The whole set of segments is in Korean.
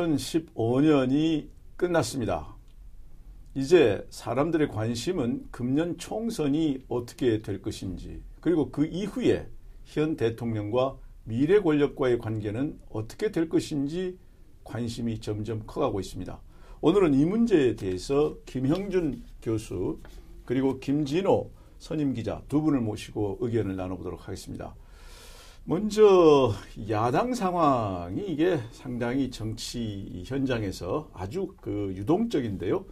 2015년이 끝났습니다. 이제 사람들의 관심은 금년 총선이 어떻게 될 것인지, 그리고 그 이후에 현 대통령과 미래 권력과의 관계는 어떻게 될 것인지 관심이 점점 커가고 있습니다. 오늘은 이 문제에 대해서 김형준 교수 그리고 김진호 선임 기자 두 분을 모시고 의견을 나눠보도록 하겠습니다. 먼저 야당 상황이 이게 상당히 정치 현장에서 아주 그 유동적인데요.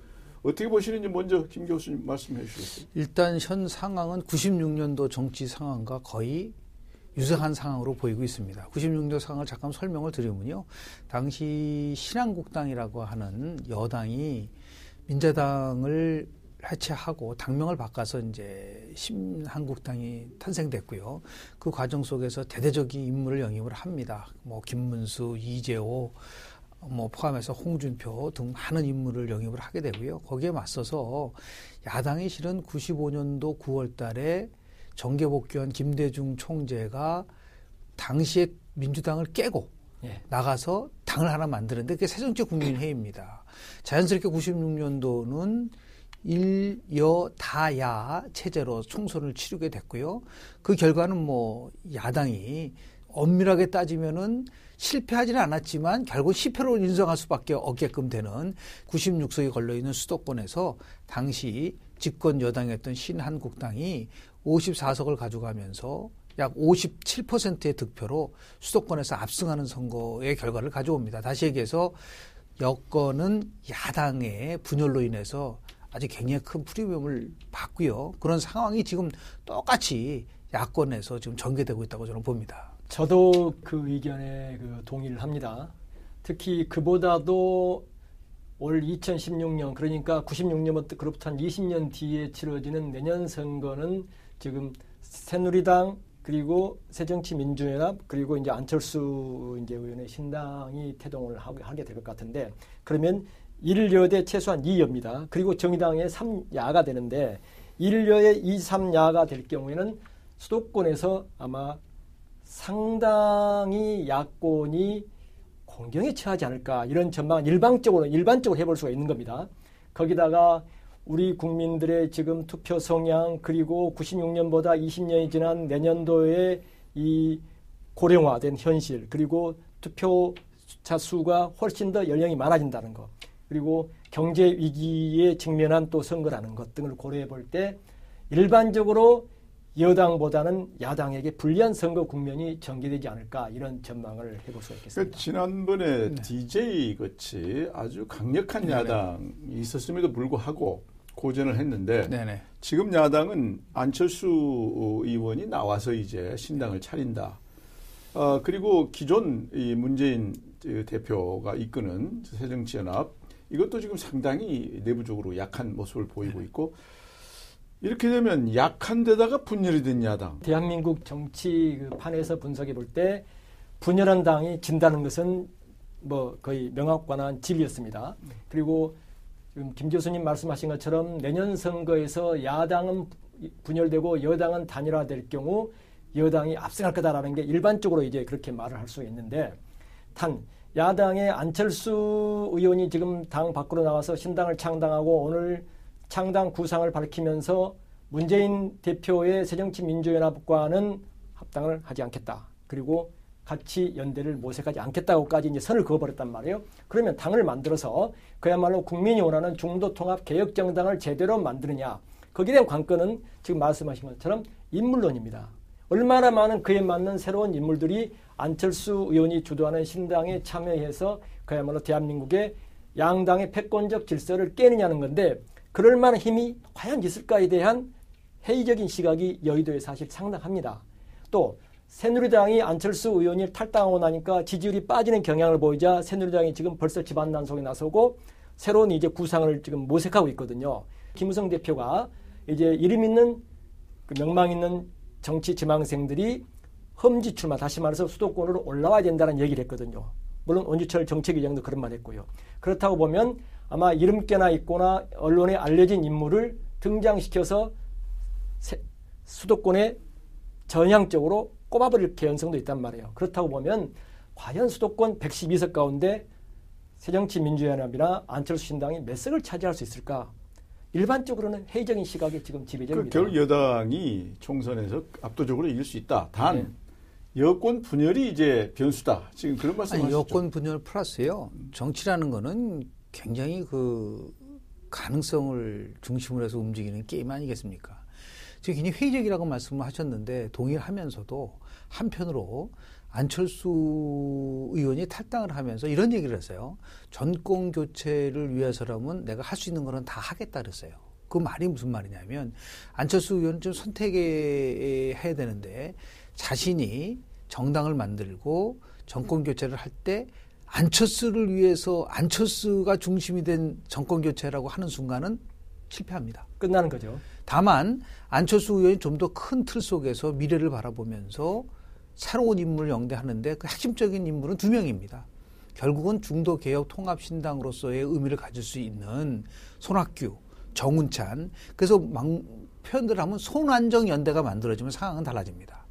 어떻게 보시는지 먼저 김 교수님 말씀해 주시겠어요? 일단 현 상황은 96년도 정치 상황과 거의 유사한 상황으로 보이고 있습니다. 96년 상황을 잠깐 설명을 드리면요. 당시 신한국당이라고 하는 여당이 민자당을 해체하고 당명을 바꿔서 이제 신한국당이 탄생됐고요. 그 과정 속에서 대대적인 인물을 영입을 합니다. 뭐 김문수, 이재호, 뭐 포함해서 홍준표 등 많은 인물을 영입을 하게 되고요. 거기에 맞서서 야당이 실은 95년도 9월 달에 정계 복귀한 김대중 총재가 당시에 민주당을 깨고 예. 나가서 당을 하나 만드는데 그게 새정치 국민회의입니다. 자연스럽게 96년도는 일여 다야 체제로 총선을 치르게 됐고요. 그 결과는 뭐 야당이 엄밀하게 따지면은 실패하지는 않았지만 결국 10표로 인정할 수밖에 없게끔 되는 96석이 걸려 있는 수도권에서 당시 집권 여당이었던 신한국당이 54석을 가져가면서 약 57%의 득표로 수도권에서 압승하는 선거의 결과를 가져옵니다. 다시 얘기해서 여권은 야당의 분열로 인해서 아주 굉장히 큰 프리미엄을 받고요. 그런 상황이 지금 똑같이 야권에서 지금 전개되고 있다고 저는 봅니다. 저도 그 의견에 그 동의를 합니다. 특히 그보다도 올 2016년 그러니까 96년부터 그로부터 한 20년 뒤에 치러지는 내년 선거는 지금 새누리당 그리고 새정치민주연합 그리고 이제 안철수 이제 의원의 신당이 태동을 하게 될 것 같은데 그러면 1여대 최소한 2여입니다. 그리고 정의당의 3야가 되는데 1여의 2, 3야가 될 경우에는 수도권에서 아마 상당히 야권이 공경에 처하지 않을까 이런 전망은 일방적으로 일반적으로 해볼 수가 있는 겁니다. 거기다가 우리 국민들의 지금 투표 성향 그리고 96년보다 20년이 지난 내년도에 이 고령화된 현실 그리고 투표 자 수가 훨씬 더 연령이 많아진다는 것 그리고 경제 위기에 직면한 또 선거라는 것 등을 고려해 볼 때 일반적으로 여당보다는 야당에게 불리한 선거 국면이 전개되지 않을까 이런 전망을 해볼 수가 있겠습니다. 그러니까 지난번에 네. DJ 같이 아주 강력한 네 야당이 있었음에도 불구하고 고전을 했는데 네네. 지금 야당은 안철수 의원이 나와서 이제 신당을 차린다. 어, 그리고 기존 이 문재인 대표가 이끄는 새정치연합 이것도 지금 상당히 내부적으로 약한 모습을 보이고 있고 이렇게 되면 약한 데다가 분열이 된 야당. 대한민국 정치 그 판에서 분석해 볼 때 분열한 당이 진다는 것은 뭐 거의 명확관한 진리였습니다. 그리고 지금 김 교수님 말씀하신 것처럼 내년 선거에서 야당은 분열되고 여당은 단일화될 경우 여당이 압승할 거다라는 게 일반적으로 이제 그렇게 말을 할 수 있는데 단 야당의 안철수 의원이 지금 당 밖으로 나와서 신당을 창당하고 오늘 창당 구상을 밝히면서 문재인 대표의 새정치민주연합과는 합당을 하지 않겠다. 그리고 같이 연대를 모색하지 않겠다고까지 이제 선을 그어버렸단 말이에요. 그러면 당을 만들어서 그야말로 국민이 원하는 중도통합 개혁정당을 제대로 만드느냐. 거기에 대한 관건은 지금 말씀하신 것처럼 인물론입니다. 얼마나 많은 그에 맞는 새로운 인물들이 안철수 의원이 주도하는 신당에 참여해서 그야말로 대한민국의 양당의 패권적 질서를 깨느냐는 건데 그럴 만한 힘이 과연 있을까에 대한 회의적인 시각이 여의도에 사실 상당합니다. 또 새누리당이 안철수 의원이 탈당하고 나니까 지지율이 빠지는 경향을 보이자 새누리당이 지금 벌써 집안 난속에 나서고 새로운 이제 구상을 지금 모색하고 있거든요. 김우성 대표가 이제 이름 있는 그 명망 있는 정치 지망생들이 험지 출마 다시 말해서 수도권으로 올라와야 된다는 얘기를 했거든요. 물론 원주철 정책위장도 그런 말 했고요. 그렇다고 보면 아마 이름께나 있거나 언론에 알려진 인물을 등장시켜서 수도권에 전향적으로 꼽아버릴 개연성도 있단 말이에요. 그렇다고 보면 과연 수도권 112석 가운데 새정치민주연합이나 안철수 신당이 몇 석을 차지할 수 있을까? 일반적으로는 회의적인 시각이 지금 그 지배적입니다. 결국 여당이 총선에서 압도적으로 이길 수 있다. 단 네. 여권 분열이 이제 변수다. 지금 그런 아니, 말씀하셨죠. 여권 분열 플러스요. 정치라는 거는 굉장히 그 가능성을 중심으로 해서 움직이는 게임 아니겠습니까? 지금 굉장히 회의적이라고 말씀을 하셨는데 동의를 하면서도 한편으로 안철수 의원이 탈당을 하면서 이런 얘기를 했어요. 전권 교체를 위해서라면 내가 할 수 있는 거는 다 하겠다 그랬어요. 그 말이 무슨 말이냐면 안철수 의원은 좀 선택해야 되는데 자신이 정당을 만들고 정권 교체를 할 때 안철수를 위해서 안철수가 중심이 된 정권 교체라고 하는 순간은 실패합니다. 끝나는 거죠. 다만 안철수 의원이 좀 더 큰 틀 속에서 미래를 바라보면서 새로운 인물을 영대하는데 그 핵심적인 인물은 두 명입니다. 결국은 중도 개혁 통합 신당으로서의 의미를 가질 수 있는 손학규, 정운찬. 그래서 막 표현들 하면 손안정 연대가 만들어지면 상황은 달라집니다.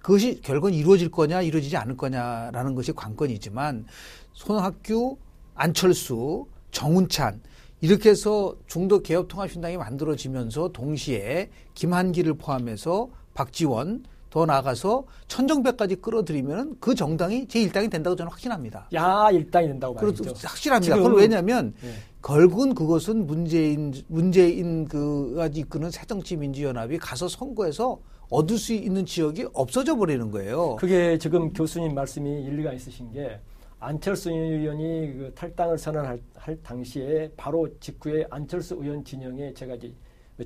그것이 결국은 이루어질 거냐 이루어지지 않을 거냐라는 것이 관건이지만 손학규, 안철수, 정운찬 이렇게 해서 중도 개혁 통합 신당이 만들어지면서 동시에 김한기를 포함해서 박지원 더 나아가서 천정배까지 끌어들이면 그 정당이 제1당이 된다고 저는 확신합니다. 야 일당이 된다고 그렇죠. 말이죠. 확실합니다. 지금- 그건 왜냐하면 예. 결국은 그것은 문재인 문재인 그가 이끄는 새정치민주연합이 가서 선거에서 얻을 수 있는 지역이 없어져 버리는 거예요. 그게 지금 교수님 말씀이 일리가 있으신 게 안철수 의원이 그 탈당을 선언할 할 당시에 바로 직후에 안철수 의원 진영에 제가 이제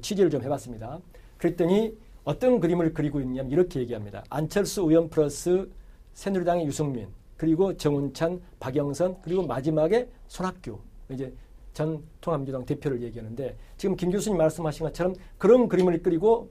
취재를 좀 해봤습니다. 그랬더니 어떤 그림을 그리고 있냐면 이렇게 얘기합니다. 안철수 의원 플러스 새누리당의 유승민 그리고 정운찬, 박영선 그리고 마지막에 손학규 이제 전 통합민주당 대표를 얘기하는데 지금 김 교수님 말씀하신 것처럼 그런 그림을 그리고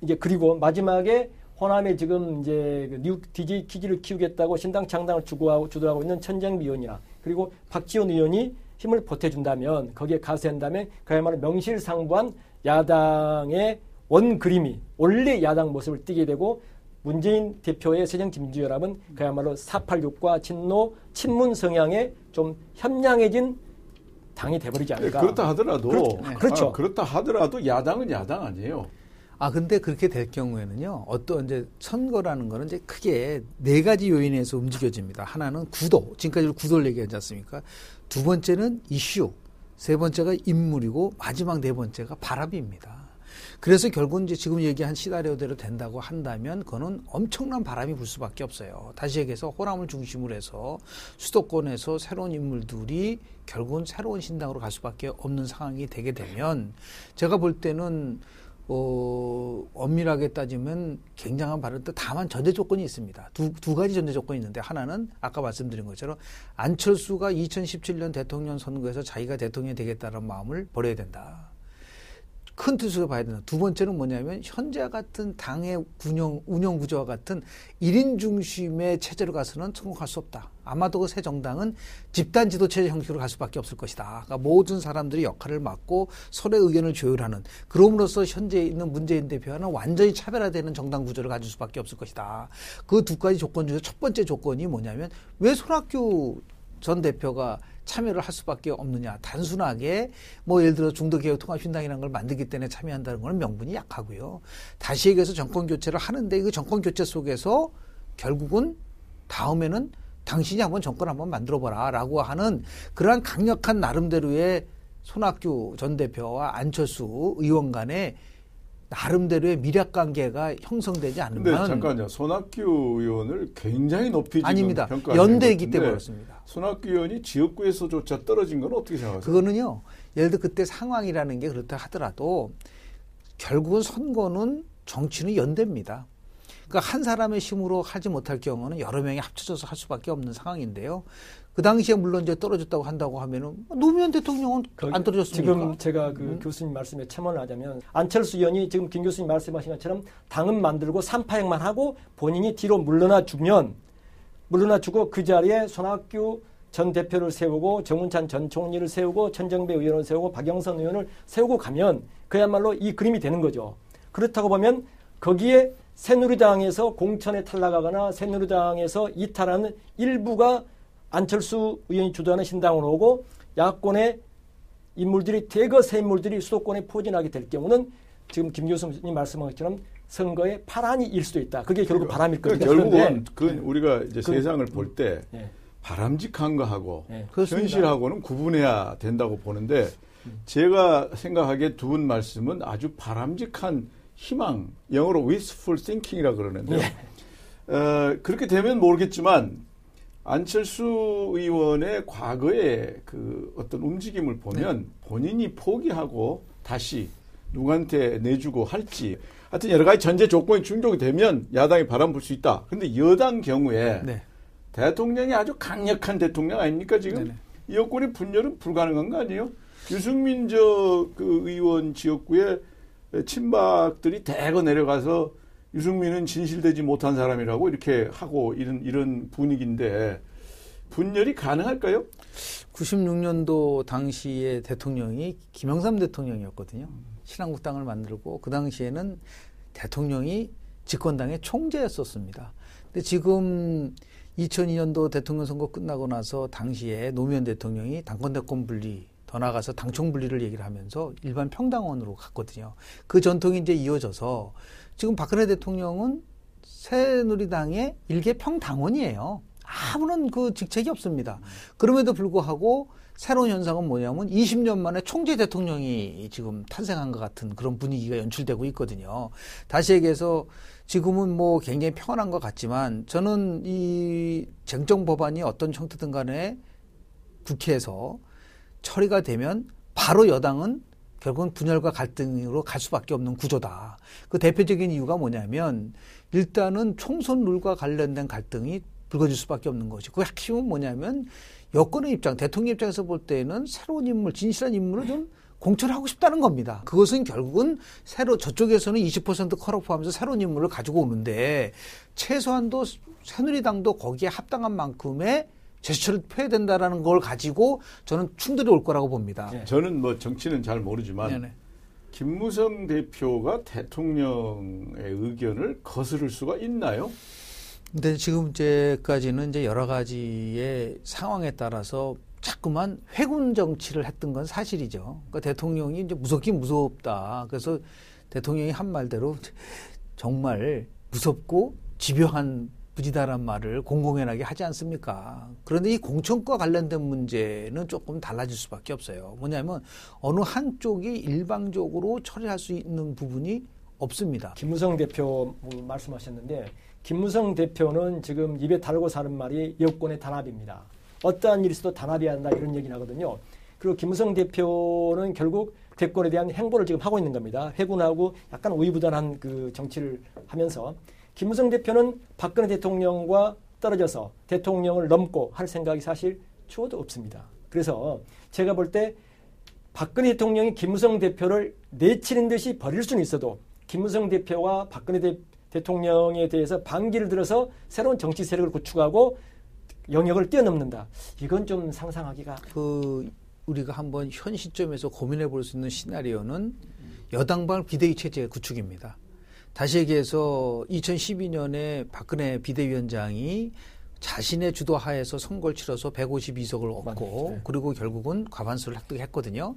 이제 그리고 마지막에 호남에 지금 이제 그뉴 디지 키즈를 키우겠다고 신당 창당을 주고하고 주도하고 있는 천정미 의원이나 그리고 박지원 의원이 힘을 보태준다면 거기에 가세한 다음에 그야말로 명실상부한 야당의 원 그림이 원래 야당 모습을 띠게 되고 문재인 대표의 새정치민주연합은 그야말로 486과 친노 친문 성향에 좀 현명해진 당이 돼버리지 네, 않을까. 그렇다 하더라도 그렇- 그렇죠. 아, 그렇다 하더라도 야당은 야당 아니에요. 아 근데 그렇게 될 경우에는요 어떤 이제 선거라는 거는 이제 크게 네 가지 요인에서 움직여집니다. 하나는 구도 지금까지 구도를 얘기하지 않습니까? 두 번째는 이슈, 세 번째가 인물이고 마지막 네 번째가 바람입니다. 그래서 결국은 이제 지금 얘기한 시나리오대로 된다고 한다면 그거는 엄청난 바람이 불 수밖에 없어요. 다시 얘기해서 호남을 중심으로 해서 수도권에서 새로운 인물들이 결국은 새로운 신당으로 갈 수밖에 없는 상황이 되게 되면 제가 볼 때는 어, 엄밀하게 따지면 굉장한 발언도 다만 전제 조건이 있습니다. 두, 두 가지 전제 조건이 있는데 하나는 아까 말씀드린 것처럼 안철수가 2017년 대통령 선거에서 자기가 대통령이 되겠다는 마음을 버려야 된다. 큰 틀에서 봐야 된다. 두 번째는 뭐냐면 현재 같은 당의 운영, 운영 구조와 같은 1인 중심의 체제로 가서는 성공할 수 없다. 아마도 그 새 정당은 집단 지도 체제 형식으로 갈 수밖에 없을 것이다. 그러니까 모든 사람들이 역할을 맡고 서로의 의견을 조율하는 그럼으로써 현재 있는 문재인 대표와는 완전히 차별화되는 정당 구조를 가질 수밖에 없을 것이다. 그 두 가지 조건 중에 첫 번째 조건이 뭐냐면 왜 손학규 전 대표가 참여를 할 수밖에 없느냐. 단순하게 뭐 예를 들어 중도개혁 통합신당이라는 걸 만들기 때문에 참여한다는 건 명분이 약하고요. 다시 얘기해서 정권 교체를 하는데 그 정권 교체 속에서 결국은 다음에는 당신이 한번 정권 한번 만들어봐라 라고 하는 그러한 강력한 나름대로의 손학규 전 대표와 안철수 의원 간의 나름대로의 미략 관계가 형성되지 않으면 잠깐요. 손학규 의원을 굉장히 높이 지금 아닙니다. 연대이기 것 때문에 그렇습니다. 손학규 의원이 지역구에서조차 떨어진 건 어떻게 생각하세요? 그거는요. 예를 들어 그때 상황이라는 게 그렇다 하더라도 결국은 선거는 정치는 연대입니다. 그러니까 한 사람의 힘으로 하지 못할 경우는 여러 명이 합쳐져서 할 수밖에 없는 상황인데요. 그 당시에 물론 이제 떨어졌다고 한다고 하면은 노무현 대통령은 안 떨어졌습니까? 지금 제가 그 음. 교수님 말씀에 첨언을 하자면 안철수 의원이 지금 김 교수님 말씀하신 것처럼 당은 만들고 삼파행만 하고 본인이 뒤로 물러나 주면 물러나 주고 그 자리에 손학규 전 대표를 세우고 정운찬 전 총리를 세우고 천정배 의원을 세우고 박영선 의원을 세우고 가면 그야말로 이 그림이 되는 거죠. 그렇다고 보면 거기에 새누리당에서 공천에 탈락하거나 새누리당에서 이탈하는 일부가 안철수 의원이 주도하는 신당으로 오고 야권의 인물들이 대거 새 인물들이 수도권에 포진하게 될 경우는 지금 김 교수님 말씀한 것처럼 선거에 파란이 일 수도 있다. 그게 결국 바람일 그러니까 겁니다. 결국은 그 우리가 이제 그- 세상을 볼때 예. 바람직한 거하고 예. 그렇습니다. 현실하고는 구분해야 된다고 보는데 제가 생각하기에 두 분 말씀은 아주 바람직한 희망, 영어로 wistful thinking이라 그러는데요. 어, 그렇게 되면 모르겠지만 안철수 의원의 과거의 그 어떤 움직임을 보면 본인이 포기하고 다시 누구한테 내주고 할지 하여튼 여러 가지 전제 조건이 충족이 되면 야당이 바람 불 수 있다. 근데 여당 경우에 네. 대통령이 아주 강력한 대통령 아닙니까 지금? 네네. 이 여권의 분열은 불가능한 거 아니에요? 유승민 저 그 의원 지역구에 친박들이 대거 내려가서 유승민은 진실되지 못한 사람이라고 이렇게 하고 이런 이런 분위기인데 분열이 가능할까요? 96년도 당시에 대통령이 김영삼 대통령이었거든요. 신한국당을 만들고 그 당시에는 대통령이 집권당의 총재였었습니다. 근데 지금 2002년도 대통령 선거 끝나고 나서 당시에 노무현 대통령이 당권 대권 분리 더 나아가서 당총 분리를 얘기를 하면서 일반 평당원으로 갔거든요. 그 전통이 이제 이어져서 지금 박근혜 대통령은 새누리당의 일개 평당원이에요. 아무런 그 직책이 없습니다. 그럼에도 불구하고 새로운 현상은 뭐냐면 20년 만에 총재 대통령이 지금 탄생한 것 같은 그런 분위기가 연출되고 있거든요. 다시 얘기해서 지금은 뭐 굉장히 평안한 것 같지만 저는 이 쟁점 법안이 어떤 형태든 간에 국회에서 처리가 되면 바로 여당은 결국은 분열과 갈등으로 갈 수밖에 없는 구조다. 그 대표적인 이유가 뭐냐면 일단은 총선 룰과 관련된 갈등이 불거질 수밖에 없는 것이. 그 핵심은 뭐냐면 여권의 입장, 대통령 입장에서 볼 때는 새로운 인물, 진실한 인물을 좀 공천하고 싶다는 겁니다. 그것은 결국은 새로 저쪽에서는 20% 컷오프하면서 새로운 인물을 가지고 오는데 최소한도 새누리당도 거기에 합당한 만큼의 제스처를 펴야 된다라는 걸 가지고 저는 충돌이 올 거라고 봅니다. 네. 저는 뭐 정치는 잘 모르지만 네네. 김무성 대표가 대통령의 의견을 거스를 수가 있나요? 근데 지금 이제까지는 이제 여러 가지의 상황에 따라서 자꾸만 회군 정치를 했던 건 사실이죠. 그러니까 대통령이 이제 무섭긴 무섭다. 그래서 대통령이 한 말대로 정말 무섭고 집요한 부지다란 말을 공공연하게 하지 않습니까? 그런데 이 공천과 관련된 문제는 조금 달라질 수밖에 없어요. 뭐냐면 어느 한쪽이 일방적으로 처리할 수 있는 부분이 없습니다. 김무성 대표 말씀하셨는데 김무성 대표는 지금 입에 달고 사는 말이 여권의 단합입니다. 어떠한 있어도 단합해야 한다 이런 얘기를 하거든요. 그리고 김무성 대표는 결국 대권에 대한 행보를 지금 하고 있는 겁니다. 회군하고 약간 우유부단한 그 정치를 하면서 김무성 대표는 박근혜 대통령과 떨어져서 대통령을 넘고 할 생각이 사실 추워도 없습니다. 그래서 제가 볼 때 박근혜 대통령이 김무성 대표를 내치는 듯이 버릴 수는 있어도 김무성 대표와 박근혜 대, 대통령에 대해서 반기를 들어서 새로운 정치 세력을 구축하고 영역을 뛰어넘는다. 이건 좀 상상하기가 그 우리가 한번 현 시점에서 고민해 볼 수 있는 시나리오는 여당발 비대위 체제 구축입니다. 다시 얘기해서 2012년에 박근혜 비대위원장이 자신의 주도하에서 선거를 치러서 152석을 얻고 맞네. 네. 그리고 결국은 과반수를 획득했거든요.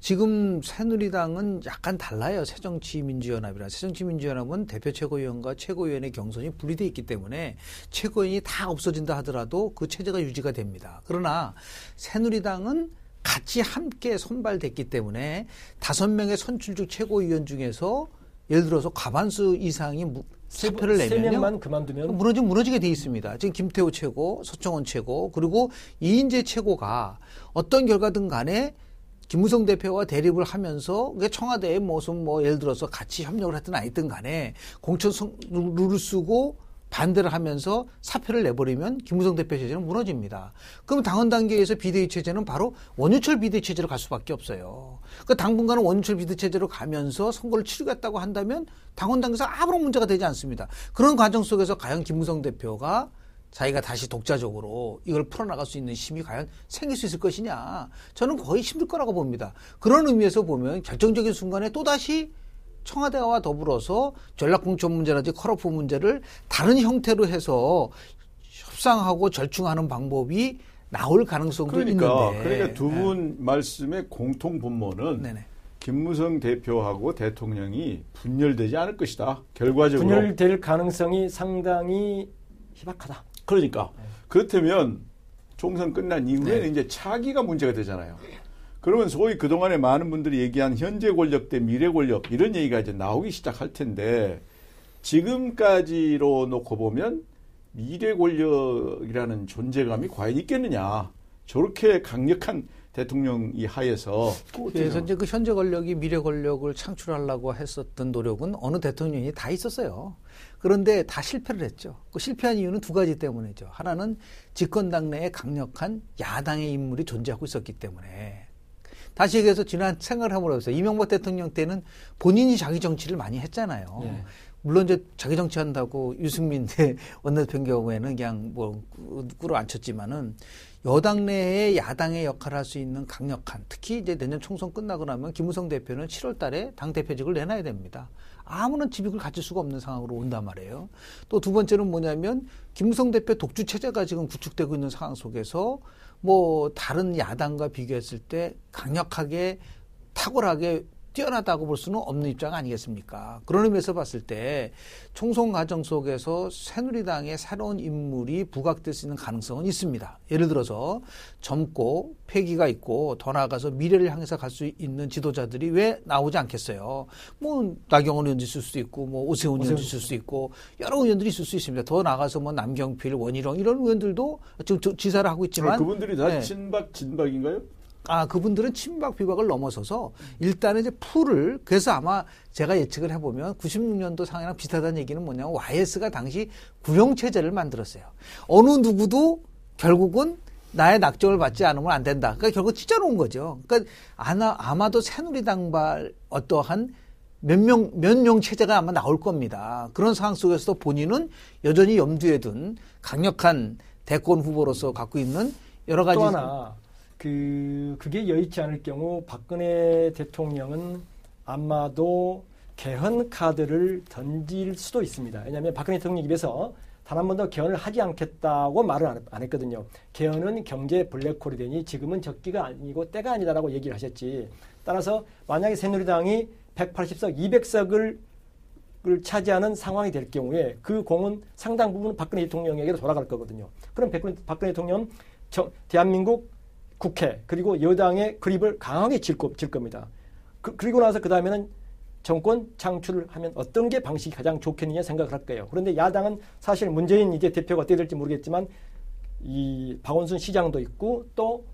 지금 새누리당은 약간 달라요. 새정치민주연합이라. 새정치민주연합은 대표 최고위원과 최고위원의 경선이 분리돼 있기 때문에 최고위원이 다 없어진다 하더라도 그 체제가 유지가 됩니다. 그러나 새누리당은 같이 함께 선발됐기 때문에 다섯 명의 선출직 최고위원 중에서 예를 들어서 과반수 이상이 무- 사표를 세 내면요. 명만 그만두면 무너지 무너지게 돼 있습니다. 지금 김태호 최고, 서청원 최고, 그리고 이인재 최고가 어떤 결과든 간에 김무성 대표와 대립을 하면서 그게 청와대에 무슨 뭐 예를 들어서 같이 협력을 했든 아니든 간에 공천 성- 룰을 쓰고 반대를 하면서 사표를 내버리면 김무성 대표 체제는 무너집니다. 그럼 당헌 단계에서 비대위 체제는 바로 원유철 비대위 체제로 갈 수밖에 없어요. 그러니까 당분간은 원유철 비대위 체제로 가면서 선거를 치르겠다고 한다면 당헌 단계에서 아무런 문제가 되지 않습니다. 그런 과정 속에서 과연 김무성 대표가 자기가 다시 독자적으로 이걸 풀어나갈 수 있는 힘이 과연 생길 수 있을 것이냐. 저는 거의 힘들 거라고 봅니다. 그런 의미에서 보면 결정적인 순간에 또다시 청와대와 더불어서 전략공천 문제라든지 컬오프 문제를 다른 형태로 해서 협상하고 절충하는 방법이 나올 가능성도 그러니까, 있는데. 그러니까 두분 말씀의 공통 분모는 네네. 김무성 대표하고 대통령이 분열되지 않을 것이다. 결과적으로. 분열될 가능성이 상당히 희박하다. 그러니까 그렇다면 총선 끝난 이후에는 네. 이제 차기가 문제가 되잖아요. 그러면 소위 그동안에 많은 분들이 얘기한 현재 권력 대 미래 권력 이런 얘기가 이제 나오기 시작할 텐데 지금까지로 놓고 보면 미래 권력이라는 존재감이 과연 있겠느냐. 저렇게 강력한 대통령 이 하에서 그래서 이제 그 현재 권력이 미래 권력을 창출하려고 했었던 노력은 어느 대통령이 다 있었어요. 그런데 다 실패를 했죠. 그 실패한 이유는 두 가지 때문이죠. 하나는 집권 당 내에 강력한 야당의 인물이 존재하고 있었기 때문에. 다시 얘기해서 지난 해서 이명박 대통령 때는 본인이 자기 정치를 많이 했잖아요. 네. 물론 이제 자기 정치한다고 유승민 원내대표 경우에는 그냥 뭐 꾸러 앉혔지만은 여당 내에 야당의 역할을 할 수 있는 강력한 특히 이제 내년 총선 끝나고 나면 김무성 대표는 7월 달에 당 대표직을 내놔야 됩니다. 아무런 지vik을 가질 수가 없는 상황으로 온단 말이에요. 또 두 번째는 뭐냐면 김무성 대표 독주 체제가 지금 구축되고 있는 상황 속에서 뭐 다른 야당과 비교했을 때 강력하게 탁월하게 뛰어나다고 볼 수는 없는 입장 아니겠습니까? 그런 의미에서 봤을 때 총선 과정 속에서 새누리당의 새로운 인물이 부각될 수 있는 가능성은 있습니다. 예를 들어서 젊고 패기가 있고 더 나아가서 미래를 향해서 갈 수 있는 지도자들이 왜 나오지 않겠어요? 뭐 나경원 의원도 있을 수도 있고 뭐 오세훈 의원도 있을 수도 있고 여러 의원들이 있을 수 있습니다. 더 나아가서 뭐 남경필, 원희룡 이런 의원들도 지금 저- 지사를 하고 있지만 그분들이 다 네. 친박 진박인가요? 아, 그분들은 친박 비박을 넘어서서 일단은 이제 풀을 그래서 아마 제가 예측을 해보면 96년도 상황이랑 비슷하다는 얘기는 뭐냐면 YS가 당시 구형 체제를 만들었어요. 어느 누구도 결국은 나의 낙점을 받지 않으면 안 된다. 그러니까 결국 찢어놓은 거죠. 그러니까 아마, 아마도 새누리당발 어떠한 몇 명, 몇 명 체제가 아마 나올 겁니다. 그런 상황 속에서도 본인은 여전히 염두에 둔 강력한 대권 후보로서 갖고 있는 여러 가지 또 하나 그 그게 여의치 않을 경우 박근혜 대통령은 아마도 개헌 카드를 던질 수도 있습니다. 왜냐하면 박근혜 대통령 입에서 단 한 번도 개헌을 하지 않겠다고 말을 안, 안 했거든요. 개헌은 경제 블랙홀이 되니 지금은 적기가 아니고 때가 아니다라고 얘기를 하셨지. 따라서 만약에 새누리당이 180석, 200석을 을 차지하는 상황이 될 경우에 그 공은 상당 부분 박근혜 대통령에게로 돌아갈 거거든요. 그럼 박근혜, 박근혜 대통령 저, 대한민국 국회 그리고 여당의 그립을 강하게 질, 거, 질 겁니다. 그, 리고 나서 그 다음에는 정권 창출을 하면 어떤 게 방식이 가장 좋겠느냐 생각을 할 거예요. 그런데 야당은 사실 문재인 이제 대표가 어떻게 될지 모르겠지만 이 박원순 시장도 있고 또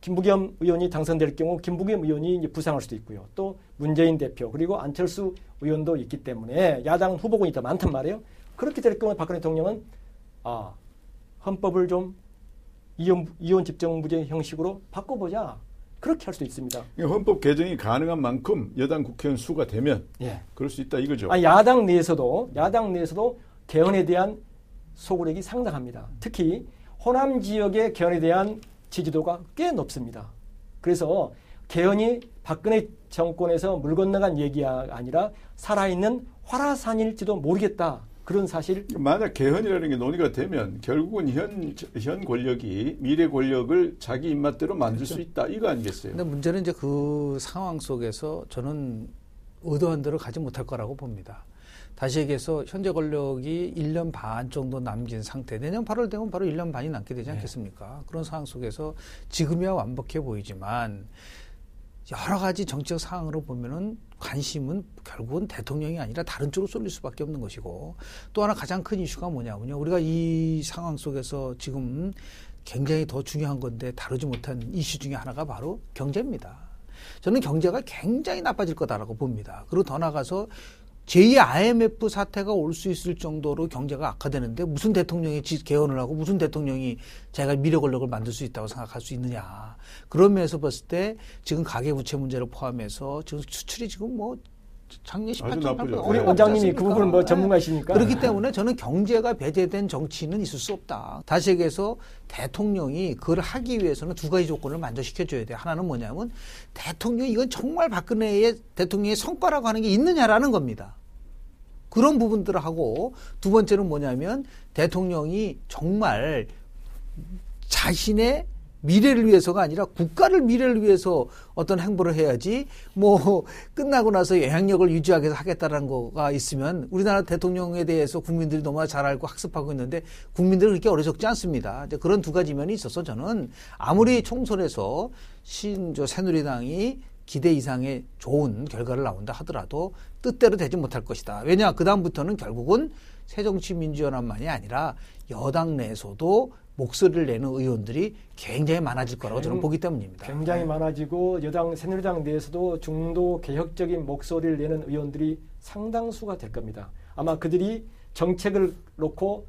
김부겸 의원이 당선될 경우 김부겸 의원이 이제 부상할 수도 있고요. 또 문재인 대표 그리고 안철수 의원도 있기 때문에 야당 후보군이 더 많단 말이에요. 그렇게 될 경우에 박근혜 대통령은 아 헌법을 좀 이혼, 이혼 집정부제 형식으로 바꿔보자. 그렇게 할 수도 있습니다. 헌법 개정이 가능한 만큼 여당 국회의원 수가 되면 예. 그럴 수 있다 이거죠. 아, 야당 내에서도 야당 내에서도 개헌에 대한 소구력이 상당합니다. 특히 호남 지역의 개헌에 대한 지지도가 꽤 높습니다. 그래서 개헌이 박근혜 정권에서 물 건너간 얘기가 아니라 살아있는 화라산일지도 모르겠다. 그런 사실 만약 개헌이라는 게 논의가 되면 결국은 현, 현 권력이 미래 권력을 자기 입맛대로 만들 수 있다 이거 아니겠어요? 근데 문제는 이제 그 상황 속에서 저는 의도한 대로 가지 못할 거라고 봅니다. 다시 얘기해서 현재 권력이 1년 반 정도 남긴 상태. 내년 8월 되면 바로 1년 반이 남게 되지 않겠습니까? 그런 상황 속에서 지금이야 완벽해 보이지만 여러 가지 정치적 상황으로 보면은 관심은 결국은 대통령이 아니라 다른 쪽으로 쏠릴 수밖에 없는 것이고 또 하나 가장 큰 이슈가 뭐냐면요. 우리가 이 상황 속에서 지금 굉장히 더 중요한 건데 다루지 못한 이슈 중에 하나가 바로 경제입니다. 저는 경제가 굉장히 나빠질 거다라고 봅니다. 그리고 더 나가서 제2의 IMF 사태가 올 수 있을 정도로 경제가 악화되는데 무슨 대통령이 개헌을 하고 무슨 대통령이 자기가 미래 권력을 만들 수 있다고 생각할 수 있느냐. 그런 면에서 봤을 때 지금 가계부채 문제를 포함해서 지금 수출이 지금 뭐 작년 18조 나쁘죠. 우리 네. 원장님이 그 부분은 뭐 전문가시니까 그렇기 때문에 저는 경제가 배제된 정치는 있을 수 없다. 다시 얘기해서 대통령이 그걸 하기 위해서는 두 가지 조건을 만족시켜 줘야 돼요. 하나는 뭐냐면 대통령이 이건 정말 박근혜의 대통령의 성과라고 하는 게 있느냐라는 겁니다. 그런 부분들을 하고 두 번째는 뭐냐면 대통령이 정말 자신의 미래를 위해서가 아니라 국가를 미래를 위해서 어떤 행보를 해야지 뭐 끝나고 나서 영향력을 유지하기 위해서 하겠다라는 거가 있으면 우리나라 대통령에 대해서 국민들이 너무나 잘 알고 학습하고 있는데 국민들은 그렇게 어려적지 않습니다. 이제 그런 두 가지 면이 있어서 저는 아무리 총선에서 신저 새누리당이 기대 이상의 좋은 결과를 나온다 하더라도 뜻대로 되지 못할 것이다. 왜냐 그다음부터는 결국은 새정치민주연합만이 아니라 여당 내에서도 목소리를 내는 의원들이 굉장히 많아질 거라고 저는 보기 때문입니다. 굉장히 네. 많아지고 여당 새누리당 내에서도 중도 개혁적인 목소리를 내는 의원들이 상당수가 될 겁니다. 아마 그들이 정책을 놓고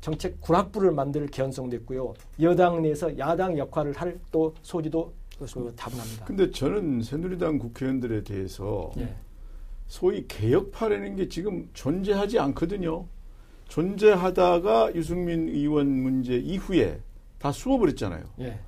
정책 구락부를 만들 개연성도 있고요. 여당 내에서 야당 역할을 할 또 소지도 그 다분합니다. 근데 저는 새누리당 국회의원들에 대해서 예. 소위 개혁파라는 게 지금 존재하지 않거든요. 존재하다가 유승민 의원 문제 이후에 다 숨어버렸잖아요. 예.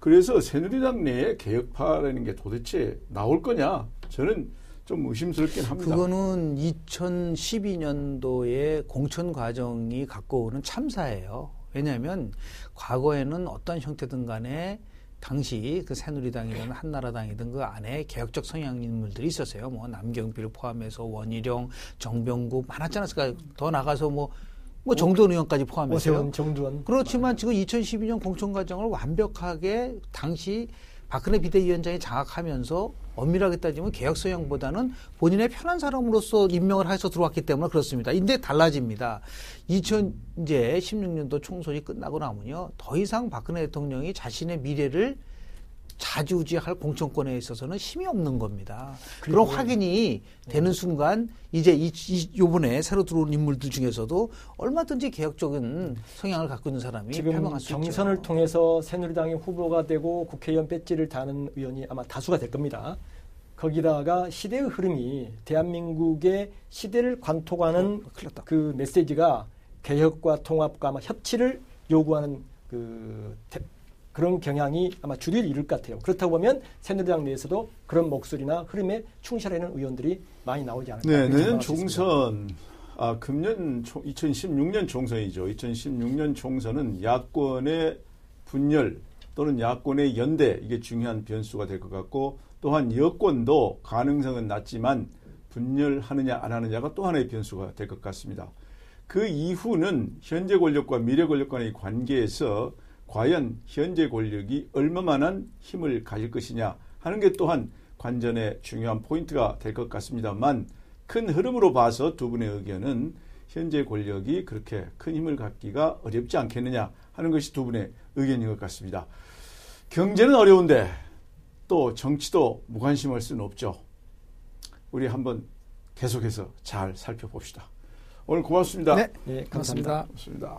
그래서 새누리당 내에 개혁파라는 게 도대체 나올 거냐? 저는 좀 의심스럽긴 합니다. 그거는 2012년도에 공천 과정이 갖고 오는 참사예요. 왜냐하면 과거에는 어떤 형태든 간에 당시 그 새누리당이든 한나라당이든 그 안에 개혁적 성향 인물들이 있었어요. 뭐 남경필 포함해서 원희룡, 정병국 많았지 않았을까? 더 나가서 뭐뭐 정두원 의원까지 포함해서 정두원. 그렇지만 지금 2012년 공천 과정을 완벽하게 당시 박근혜 비대위원장이 장악하면서 엄밀하게 따지면 성향보다는 본인의 편한 사람으로서 임명을 해서 들어왔기 때문에 그렇습니다. 근데 달라집니다. 2000 이제 16년도 총선이 끝나고 나면요. 더 이상 박근혜 대통령이 자신의 미래를 자주지할 공천권에 있어서는 힘이 없는 겁니다. 그런 확인이 되는 순간 이제 이, 이 요번에 새로 들어온 인물들 중에서도 얼마든지 개혁적인 성향을 갖고 있는 사람이 지금 수 경선을. 통해서 새누리당의 후보가 되고 국회의원 배지를 다는 의원이 아마 다수가 될 겁니다. 거기다가 시대의 흐름이 대한민국의 시대를 관통하는 어, 그 메시지가 개혁과 통합과 아마 협치를 요구하는 그 그런 경향이 아마 주를 이룰 것 같아요. 그렇다고 보면 새누리당 내에서도 그런 목소리나 흐름에 충실하는 의원들이 많이 나오지 않을까. 네, 내년 총선 아 금년 2016년 총선이죠. 2016년 총선은 야권의 분열 또는 야권의 연대 이게 중요한 변수가 될 것 같고 또한 여권도 가능성은 낮지만 분열하느냐 안 하느냐가 또 하나의 변수가 될 것 같습니다. 그 이후는 현재 권력과 미래 권력 간의 관계에서 과연 현재 권력이 얼마만한 힘을 가질 것이냐 하는 게 또한 관전의 중요한 포인트가 될 것 같습니다만 큰 흐름으로 봐서 두 분의 의견은 현재 권력이 그렇게 큰 힘을 갖기가 어렵지 않겠느냐 하는 것이 두 분의 의견인 것 같습니다. 경제는 어려운데 또 정치도 무관심할 수는 없죠. 우리 한번 계속해서 잘 살펴봅시다. 오늘 고맙습니다. 네, 네 감사합니다. 고맙습니다.